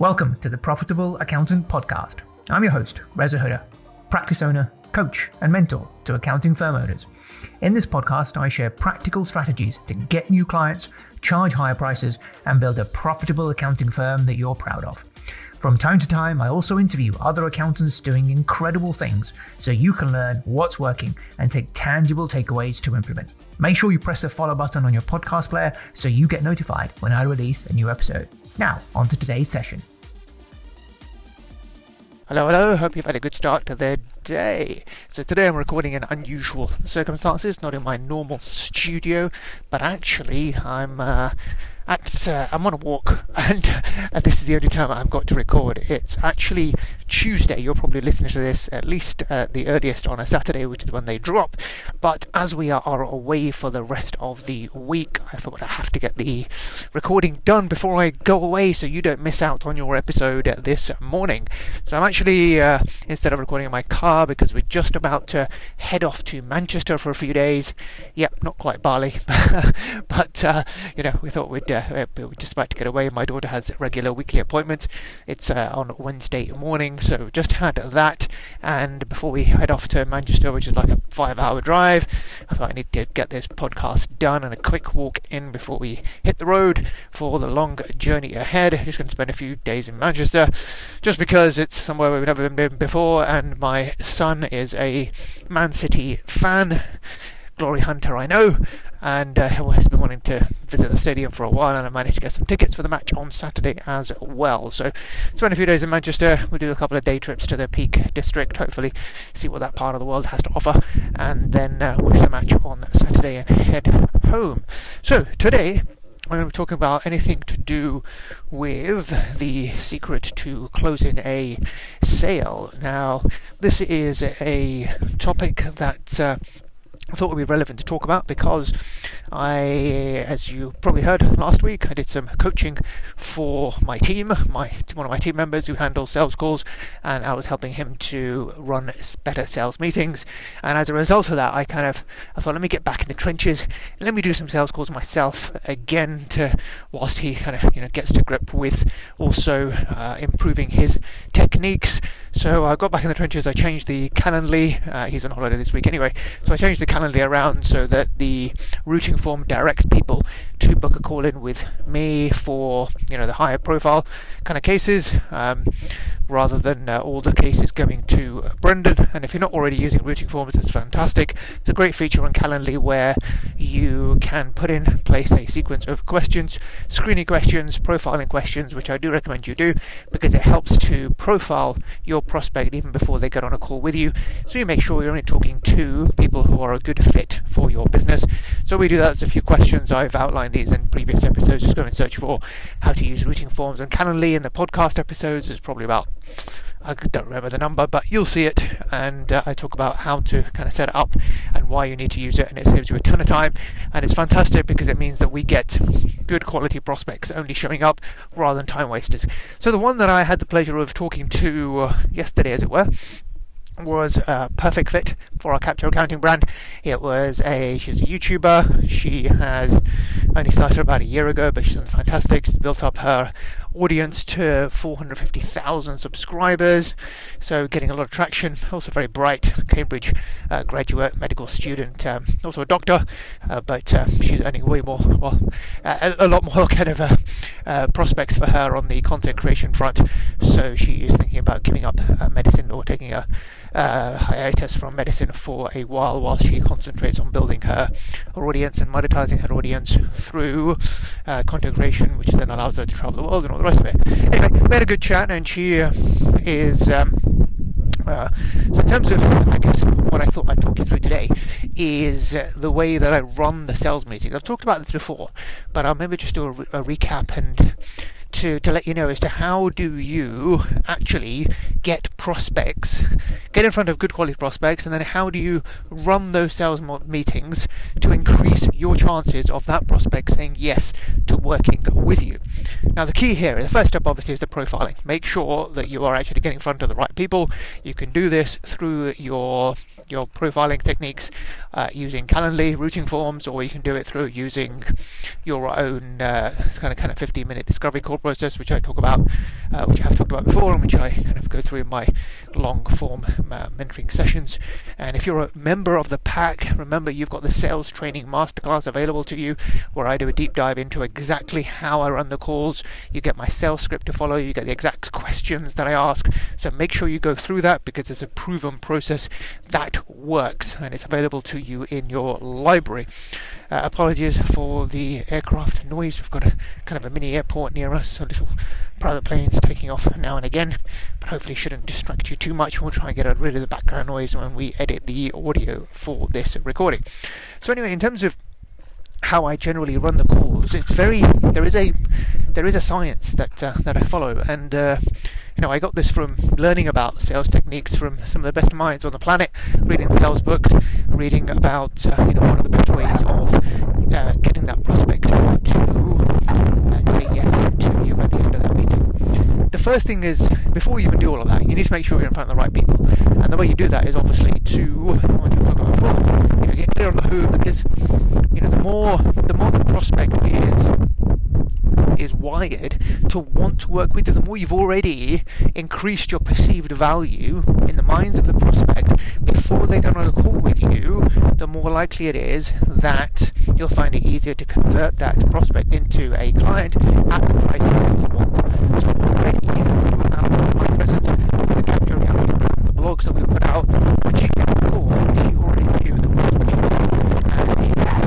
Welcome to the Profitable Accountant Podcast. I'm your host, Reza Huda, practice owner, coach, and mentor to accounting firm owners. In this podcast, I share practical strategies to get new clients, charge higher prices, and build a profitable accounting firm that you're proud of. From time to time, I also interview other accountants doing incredible things so you can learn what's working and take tangible takeaways to implement. Make sure you press the follow button on your podcast player so you get notified when I release a new episode. Now, on to today's session. Hello, hello. Hope you've had a good start to the day. So today I'm recording in unusual circumstances, not in my normal studio, but actually I'm uh, at uh, I'm on a walk, and uh, this is the only time I've got to record. It's actually Tuesday. You're probably listening to this at least uh, the earliest on a Saturday, which is when they drop. But as we are, are away for the rest of the week, I thought I have to get the recording done before I go away, so you don't miss out on your episode this morning. So I'm actually uh, instead of recording in my car because we're just about to head off to Manchester for a few days. Yep, not quite Bali, but uh, you know we thought we'd uh, we're just about to get away. My daughter has regular weekly appointments. It's uh, on Wednesday morning, so just had that. And before we head off to Manchester, which is like a five-hour drive, I thought I need to get this podcast done and a quick walk in before we hit the road for the long journey ahead. Just going to spend a few days in Manchester, just because it's somewhere we've never been before, and my son is a Man City fan glory hunter I know, and uh, has been wanting to visit the stadium for a while, and I managed to get some tickets for the match on Saturday as well. So, spend a few days in Manchester. We'll do a couple of day trips to the Peak District, hopefully, see what that part of the world has to offer, and then uh, watch the match on Saturday and head home. So, today I'm going to be talking about anything to do with the secret to closing a sale. Now, this is a topic that uh, I thought would be relevant to talk about because I, as you probably heard last week, I did some coaching for my team, my one of my team members who handles sales calls, and I was helping him to run better sales meetings. And as a result of that, I kind of I thought, let me get back in the trenches, let me do some sales calls myself again, to whilst he kind of you know gets to grip with also uh, improving his techniques. So I got back in the trenches. I changed the Calendly. Uh, he's on holiday this week anyway, so I changed the Calendly around so that the routing form directs people to book a call in with me for you know the higher profile kind of cases. Um, rather than uh, all the cases going to Brendan. And if you're not already using routing forms, it's fantastic. It's a great feature on Calendly where you can put in place a sequence of questions, screening questions, profiling questions, which I do recommend you do because it helps to profile your prospect even before they get on a call with you. So you make sure you're only talking to people who are a good fit for your business. So we do that. There's a few questions. I've outlined these in previous episodes. Just go and search for how to use routing forms on Calendly. In the podcast episodes, there's probably about I don't remember the number, but you'll see it. And uh, I talk about how to kind of set it up and why you need to use it, and it saves you a ton of time. And it's fantastic because it means that we get good quality prospects only showing up rather than time wasters. So the one that I had the pleasure of talking to uh, yesterday, as it were, was a perfect fit for our capture accounting brand. It was a she's a YouTuber. She has only started about a year ago, but she's done fantastic. She's built up her audience to 450,000 subscribers, so getting a lot of traction. Also very bright, Cambridge uh, graduate, medical student, um, also a doctor, uh, but uh, she's earning way more, well, a, a, lot more kind of uh, uh, prospects for her on the content creation front. So she is thinking about giving up uh, medicine or taking a hiatus from medicine for a while while she concentrates on building her, her audience and monetizing her audience through content creation, which then allows her to travel the world and all the rest of it. Anyway, we had a good chat, and she uh, is. Um, uh, so, in terms of, I guess, what I thought I'd talk you through today is uh, the way that I run the sales meetings. I've talked about this before, but I'll maybe just do a, re- a recap and to, to let you know as to how do you actually get prospects, get in front of good quality prospects, and then how do you run those sales meetings to increase your chances of that prospect saying yes to working with you. Now, the key here, the first step obviously is the profiling. Make sure that you are actually getting in front of the right people. You can do this through your your profiling techniques uh, using Calendly routing forms, or you can do it through using your own uh, kind of kind of 15 minute discovery call process, which I talk about, uh, which I have talked about before, and which I kind of go through in my long form uh, mentoring sessions. And if you're a member of the PAC, remember you've got the sales training masterclass available to you, where I do a deep dive into exactly how I run the calls. You get my sales script to follow, you get the exact questions that I ask. So make sure you go through that because it's a proven process that works, and it's available to you in your library. Uh, apologies for the aircraft noise. We've got a kind of a mini airport near us, so little private planes taking off now and again, but hopefully shouldn't distract you too much. We'll try and get rid of the background noise when we edit the audio for this recording. So anyway, in terms of how I generally run the calls, it's very there is a there is a science that uh, that I follow, and uh, you know I got this from learning about sales techniques from some of the best minds on the planet, reading sales books, reading about uh, you know one of the best ways of uh, getting that prospect to uh, say yes to you at the end of that meeting. The first thing is before you even do all of that, you need to make sure you're in front of the right people, and the way you do that is obviously to about before, you know, get clear on the who because you know the more the more the prospect is is wired to want to work with you, the more you've already increased your perceived value in the minds of the prospect before they get on a call with you, the more likely it is that you'll find it easier to convert that prospect into a client at the price that you want. So already through our my presence, the capture reality brand, the blogs that we put out, when she got the call, she already knew the prospect and she had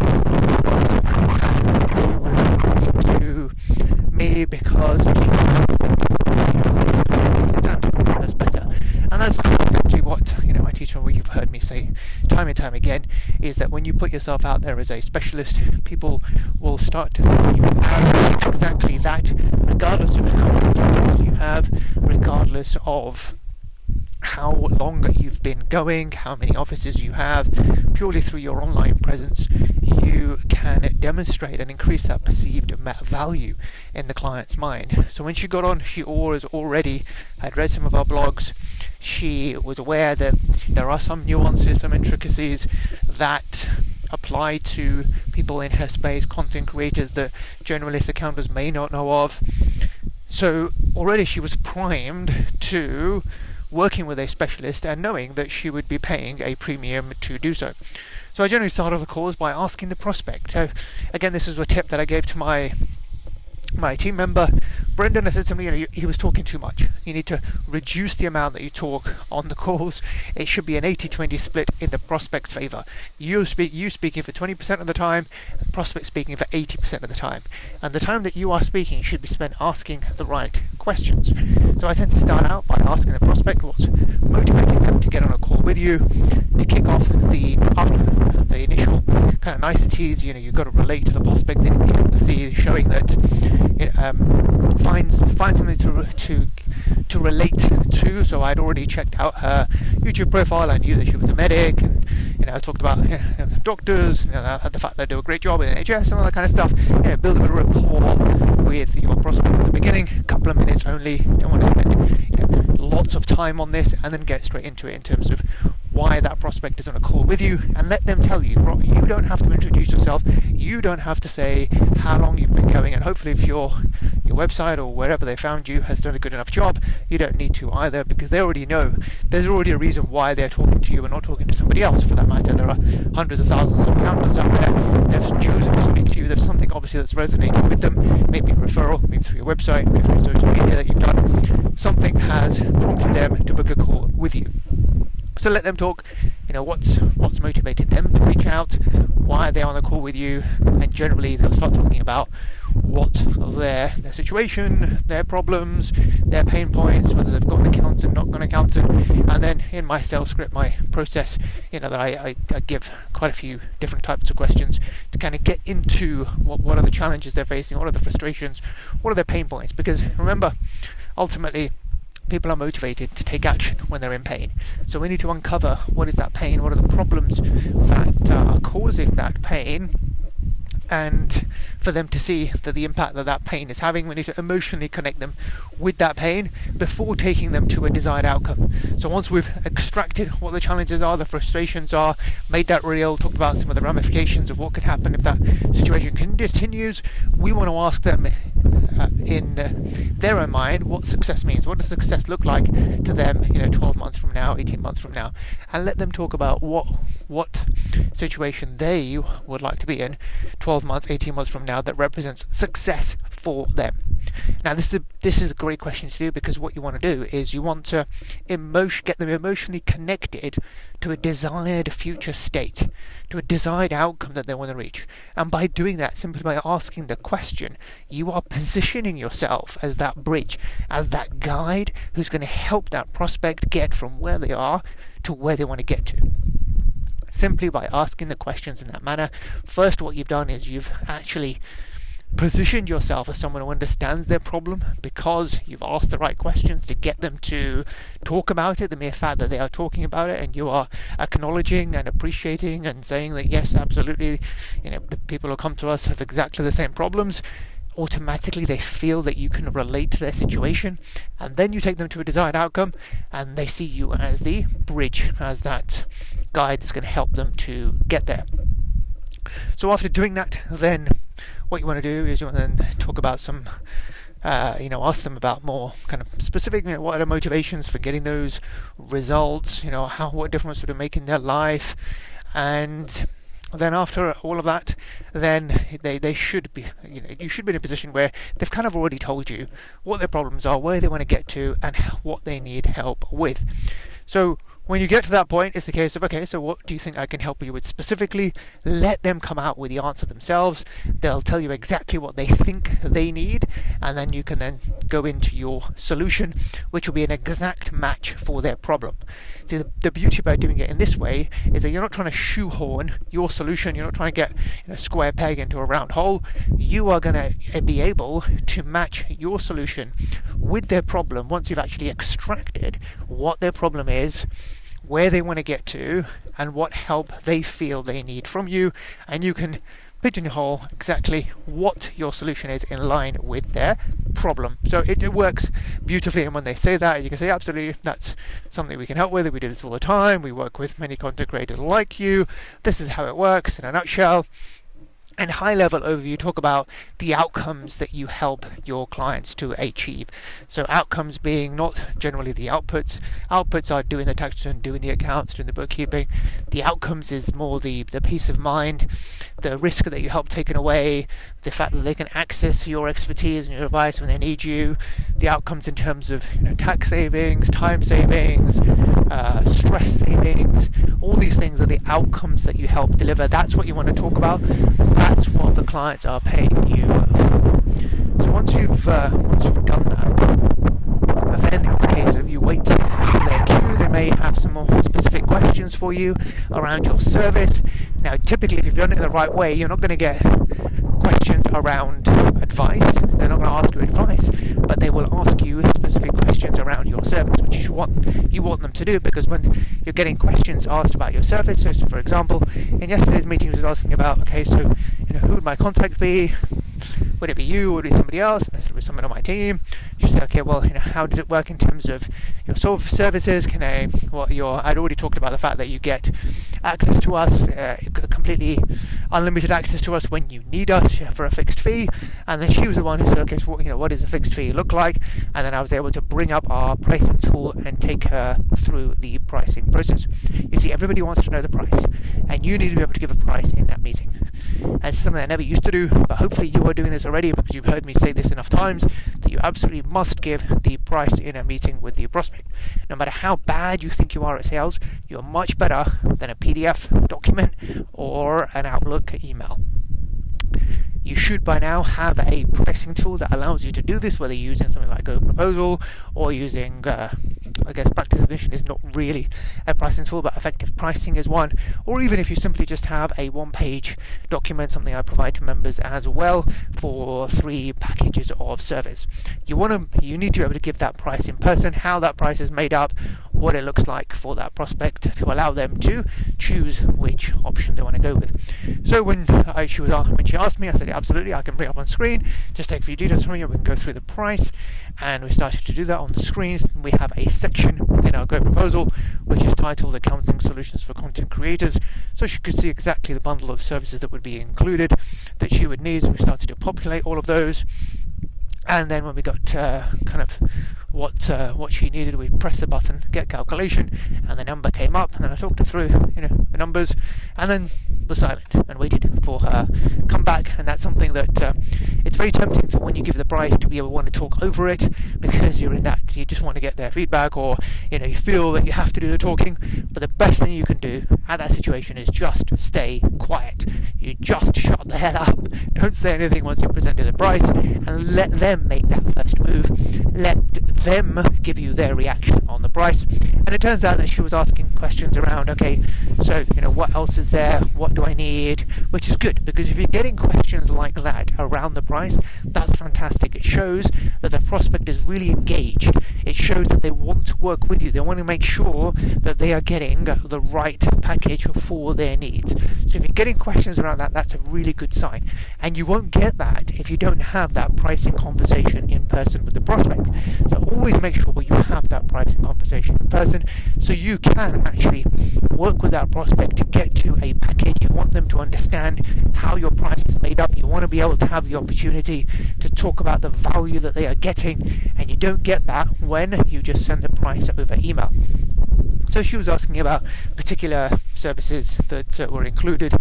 to me because she better. And that's exactly what you know I teach what you've heard me say time and time again is that when you put yourself out there as a specialist, people will start to see you as exactly that, regardless of how many you have, regardless of how long you've been going, how many offices you have, purely through your online presence, you can demonstrate and increase that perceived value in the client's mind. So when she got on, she was already had read some of our blogs. She was aware that there are some nuances, some intricacies that apply to people in her space, content creators that generalist accountants may not know of. So already she was primed to working with a specialist and knowing that she would be paying a premium to do so. So I generally start off the calls by asking the prospect. Again, this is a tip that I gave to my my team member, Brendan, I said to me you know, he was talking too much. You need to reduce the amount that you talk on the calls. It should be an 80-20 split in the prospect's favour. You speak, you speaking for 20% of the time, prospect speaking for 80% of the time. And the time that you are speaking should be spent asking the right questions. So I tend to start out by asking the prospect what's motivating them to get on a call with you, to kick off the after the initial kind of niceties. You know, you've got to relate to the prospect, the empathy, showing that um, find find something to to to relate to. So I'd already checked out her YouTube profile. I knew that she was a medic, and you know I talked about you know, doctors, you know, the fact they do a great job in NHS and all that kind of stuff. You know, build a bit of rapport with your prospect at the beginning. A couple of minutes only. Don't want to spend you know, lots of time on this, and then get straight into it in terms of why that prospect is on a call with you and let them tell you. You don't have to introduce yourself. You don't have to say how long you've been going. And hopefully, if your your website or wherever they found you has done a good enough job, you don't need to either because they already know. There's already a reason why they're talking to you and not talking to somebody else. For that matter, there are hundreds of thousands of accountants out there. They've chosen to speak to you. There's something obviously that's resonated with them. Maybe referral, maybe through your website, maybe through social media that you've done. Something has prompted them to book a call with you. So let them talk. You know what's what's motivated them to reach out. Why are they on the call with you? And generally, they'll start talking about what their their situation, their problems, their pain points, whether they've got an accountant, not got an accountant, and then in my sales script, my process, you know, that I, I, I give quite a few different types of questions to kind of get into what what are the challenges they're facing, what are the frustrations, what are their pain points, because remember, ultimately people are motivated to take action when they're in pain. So we need to uncover what is that pain, what are the problems that are causing that pain, and for them to see that the impact that that pain is having, we need to emotionally connect them with that pain before taking them to a desired outcome. So once we've extracted what the challenges are, the frustrations are, made that real, talked about some of the ramifications of what could happen if that situation continues, we want to ask them uh, in uh, their own mind what success means. What does success look like to them, you know, 12 months from now, 18 months from now, and let them talk about what what situation they would like to be in 12 months, 18 months from now that represents success for them. Now, this is a, this is a great question to do because what you want to do is you want to emotion, get them emotionally connected to a desired future state, to a desired outcome that they want to reach. And by doing that, simply by asking the question, you are positioning yourself as that bridge, as that guide who's going to help that prospect get from where they are to where they want to get to simply by asking the questions in that manner. First, what you've done is you've actually positioned yourself as someone who understands their problem because you've asked the right questions to get them to talk about it, the mere fact that they are talking about it, and you are acknowledging and appreciating and saying that yes, absolutely, you know, people who come to us have exactly the same problems. Automatically, they feel that you can relate to their situation, and then you take them to a desired outcome, and they see you as the bridge, as that guide that's going to help them to get there. So, after doing that, then what you want to do is you want to then talk about some uh, you know, ask them about more kind of specific, you know, what are the motivations for getting those results, you know, how, what difference would it make in their life, and then after all of that, then they, they should be, you know, you should be in a position where they've kind of already told you what their problems are, where they want to get to, and what they need help with. So when you get to that point, it's a case of, okay, so what do you think I can help you with specifically? Let them come out with the answer themselves. They'll tell you exactly what they think they need, and then you can then go into your solution, which will be an exact match for their problem. See, the, the beauty about doing it in this way is that you're not trying to shoehorn your solution, you're not trying to get a square peg into a round hole. You are going to eh, be able to match your solution with their problem once you've actually extracted what their problem is where they want to get to and what help they feel they need from you, and you can pigeonhole exactly what your solution is in line with their problem. So it, it, works beautifully, and when they say that, you can say, absolutely, that's something we can help with. We do this all the time. We work with many content creators like you. This is how it works in a nutshell and high level overview talk about the outcomes that you help your clients to achieve. So outcomes being not generally the outputs. Outputs are doing the tax return doing the accounts doing the bookkeeping. The outcomes is more the the peace of mind the risk that you help taken away the fact that they can access your expertise and your advice when they need you the outcomes in terms of you know, tax savings time savings uh, stress savings all these things are the outcomes that you help deliver that's what you want to talk about that's what the clients are paying you for. So once you've uh, once you've done that, then it's a case of you wait for their queue. They may have some more specific questions for you around your service. Now, typically, if you've done it the right way, you're not going to get questions around advice. They're not going to ask you advice, but they will ask you specific questions around your service, which you want you want them to do because when you're getting questions asked about your service, so for example, in yesterday's meeting, I was asking about okay, so you know, who would my contact be? Would it be you? Would it be somebody else? I said it was someone on my team. You say, okay, well, you know, how does it work in terms of your sort of services? Can I? Well, your I'd already talked about the fact that you get access to us, uh, completely unlimited access to us when you need us for a fixed fee. And then she was the one who said, okay, so what, you know, what does a fixed fee look like? And then I was able to bring up our pricing tool and take her through the pricing process. You see, everybody wants to know the price, and you need to be able to give a price in that meeting. And it's something I never used to do, but hopefully you are doing this already because you've heard me say this enough times that you absolutely must give the price in a meeting with the prospect. No matter how bad you think you are at sales, you're much better than a PDF document or an Outlook email. You should by now have a pricing tool that allows you to do this, whether you're using something like GoProposal or using uh, I guess Practice Ignition is not really a pricing tool, but effective pricing is one. Or even if you simply just have a one-page document, something I provide to members as well for three packages of service. You want to, you need to be able to give that price in person, how that price is made up, what it looks like for that prospect to allow them to choose which option they want to go with. So when I, she was when she asked me, I said absolutely, I can bring up on screen. Just take a few details from you. We can go through the price, and we started to do that on the screens. We have a section in our GoProposal which is titled Accounting Solutions for Content Creators, so she could see exactly the bundle of services that would be included that she would need. So we started to populate all of those and then when we got uh, kind of what uh, what she needed, we press the button, get calculation, and the number came up. And then I talked her through, you know, the numbers, and then was silent and waited for her come back. And that's something that uh, it's very tempting to when you give the price to be able to want to talk over it because you're in that you just want to get their feedback, or you know you feel that you have to do the talking. But the best thing you can do at that situation is just stay quiet. You just shut the hell up. Don't say anything once you've presented the price, and let them make that first move. Let them give you their reaction on the price. And it turns out that she was asking questions around, okay, so, you know, what else is there? What do I need? Which is good because if you're getting questions like that around the price, that's fantastic. It shows that the prospect is really engaged. It shows that they want to work with you. They want to make sure that they are getting the right package for their needs. So if you're getting questions around that, that's a really good sign. And you won't get that if you don't have that pricing conversation in person with the prospect. So always make sure you have that pricing conversation in person so you can actually work with that prospect to get to a package. You want them to understand how your price is made up. You want to be able to have the opportunity to talk about the value that they are getting, and you don't get that when you just send the price over email. So she was asking about particular services that uh, were included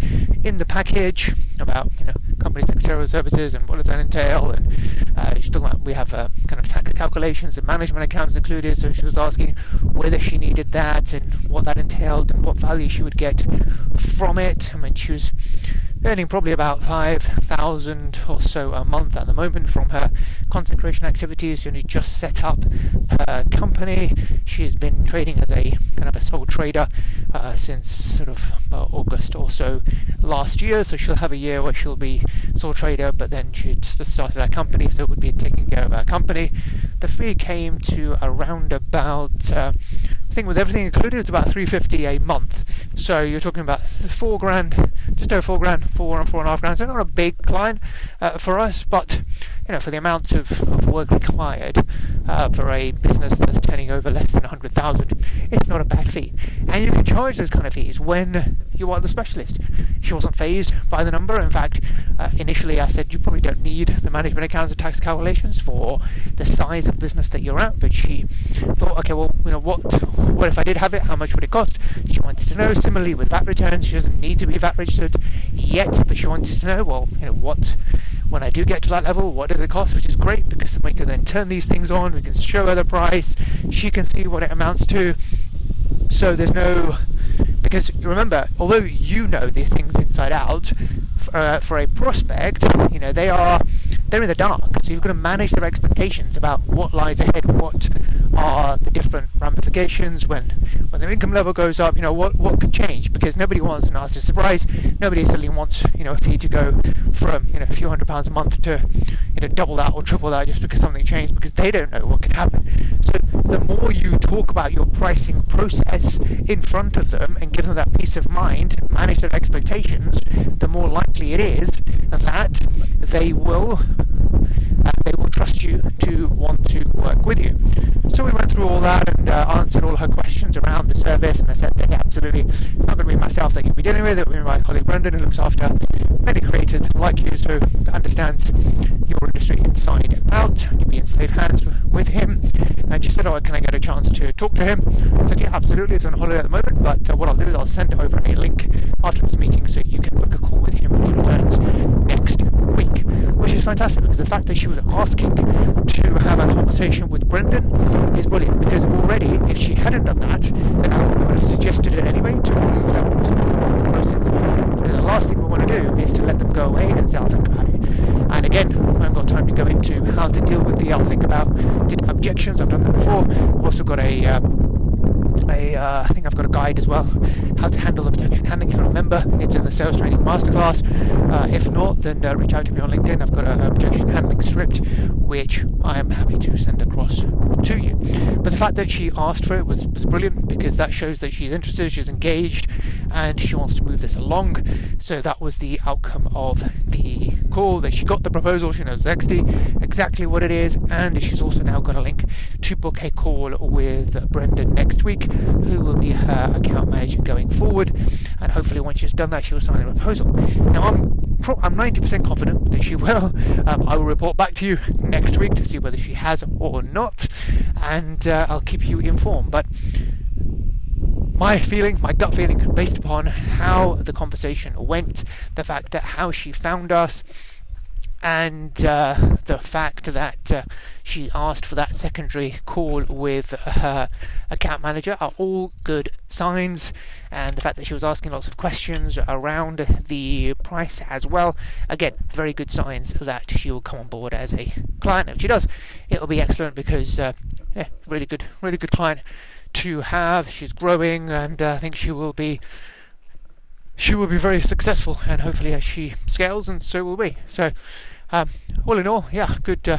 in the package, about you know company secretarial services and what does that entail, and uh, she's talking about we have uh, kind of tax calculations and management accounts included. So she was asking whether she needed that and what that entailed and what value she would get from it. I mean, she was earning probably about 5,000 or so a month at the moment from her content creation activities. She only just set up her company. She's been trading as a kind of a sole trader uh, since sort of uh, August or so last year. So she'll have a year where she'll be sole trader, but then she just started her company, so it would be taking care of her company. The fee came to around about, uh, I think with everything included, it's about 350 a month. So you're talking about four grand, just over four grand four and four and a half grand. So not a big client uh, for us, but you know, for the amount of, of work required uh, for a business that's turning over less than 100,000, it's not a bad fee. And you can charge those kind of fees when you are the specialist. She wasn't phased by the number. In fact, uh, initially I said you probably don't need the management accounts and tax calculations for the size of business that you're at. But she thought, okay, well, you know, what, what if I did have it? How much would it cost? She wanted to know. Similarly with VAT returns, she doesn't need to be VAT registered yet, but she wanted to know, well, you know, what when I do get to that level, what does it cost? Which is great because we can then turn these things on. Can show her the price. She can see what it amounts to. So there's no because remember, although you know these things inside out, uh, for a prospect, you know they are they're in the dark. So you've got to manage their expectations about what lies ahead, what are the different ramifications when when their income level goes up. You know what what could change because nobody wants an nasty surprise. Nobody suddenly wants you know a fee to go from you know a few hundred pounds a month to you know double that or triple that just because something changed because they don't know what could happen. So the more you talk about your pricing process in front of them and give them that peace of mind, manage their expectations, the more likely it is that they will uh, they will trust you to want to work with you. So we went through all that and uh, answered all her questions around the service, and I said that yeah, absolutely, it's not going to be myself that you'll be dealing with. It will be my colleague Brendan, who looks after many like you, so understands your industry inside out, and you'll be in safe hands with him. And she said, "Oh, can I get a chance to talk to him?" I said, "Yeah, absolutely. It's on holiday at the moment, but uh, what I'll do is I'll send over a link after this meeting so you can book a call with him when he returns next week." Which is fantastic because the fact that she was asking to have a conversation with Brendan is brilliant because already, if she hadn't done that, then I would have suggested it anyway to remove that process. Because the last thing we want to do is to let them go away and say, I'll think about it. And again, I haven't got time to go into how to deal with the I'll think about objections. I've done that before. I've also got a um, a, uh, I think I've got a guide as well, how to handle the objection handling. If you remember, it's in the sales training masterclass. Uh, if not, then uh, reach out to me on LinkedIn. I've got an objection handling script, which I am happy to send across to you. But the fact that she asked for it was, was brilliant because that shows that she's interested, she's engaged, and she wants to move this along. So that was the outcome of the call. That she got the proposal, she knows exactly exactly what it is, and she's also now got a link to book a call with Brendan next week who will be her account manager going forward. And hopefully, once she's done that, she will sign the proposal. Now, I'm I'm 90% confident that she will. Um, I will report back to you next week to see whether she has or not, and uh, I'll keep you informed. But my feeling, my gut feeling, based upon how the conversation went, the fact that how she found us, and uh, the fact that uh, she asked for that secondary call with her account manager are all good signs. And the fact that she was asking lots of questions around the price as well, again, very good signs that she will come on board as a client. If she does, it will be excellent because, uh, yeah, really good, really good client to have. She's growing, and uh, I think she will be she will be very successful, and hopefully, as she scales, and so will we. So, um, all in all, yeah, good, uh,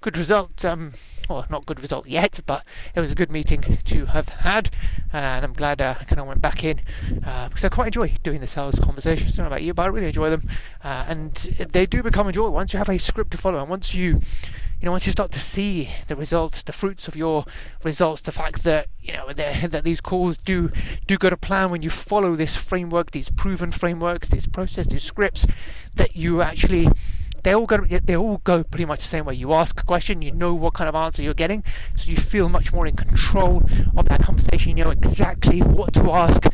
good result. Um, well, not good result yet, but it was a good meeting to have had, and I'm glad uh, I kind of went back in uh, because I quite enjoy doing the sales conversations. I don't know about you, but I really enjoy them, uh, and they do become enjoyable once you have a script to follow, and once you, you know, once you start to see the results, the fruits of your results, the fact that you know that these calls do do go to plan when you follow this framework, these proven frameworks, this process, these scripts, that you actually they all go they all go pretty much the same way. You ask a question, you know what kind of answer you're getting, so you feel much more in control of that conversation. You know exactly what to ask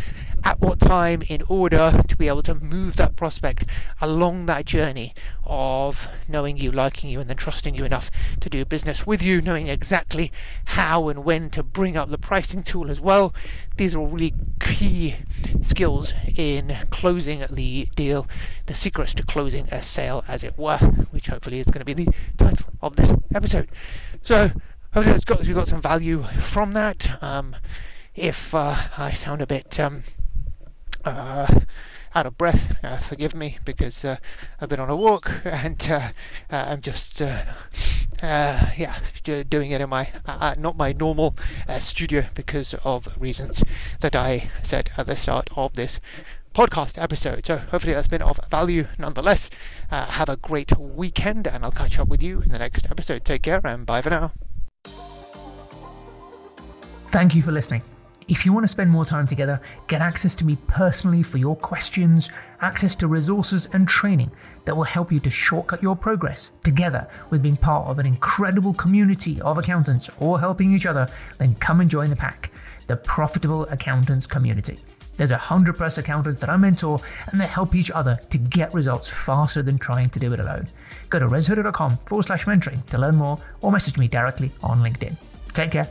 at what time in order to be able to move that prospect along that journey of knowing you, liking you, and then trusting you enough to do business with you, knowing exactly how and when to bring up the pricing tool as well. These are all really key skills in closing the deal, the secrets to closing a sale, as it were, which hopefully is going to be the title of this episode. So, hopefully, got, you got some value from that. Um, if uh, I sound a bit um, uh, out of breath. Uh, forgive me because uh, I've been on a walk and uh, uh I'm just uh, yeah doing it in my not my normal studio because of reasons that I said at the start of this podcast episode. So hopefully that's been of value nonetheless. have a great weekend and I'll catch up with you in the next episode. Take care and bye for now. Thank you for listening. If you want to spend more time together, get access to me personally for your questions, access to resources and training that will help you to shortcut your progress together with being part of an incredible community of accountants all helping each other, then come and join the PAC, the Profitable Accountants Community. There's a hundred plus accountants that I mentor and they help each other to get results faster than trying to do it alone. Go to rezahuda.com forward slash mentoring to learn more or message me directly on LinkedIn. Take care.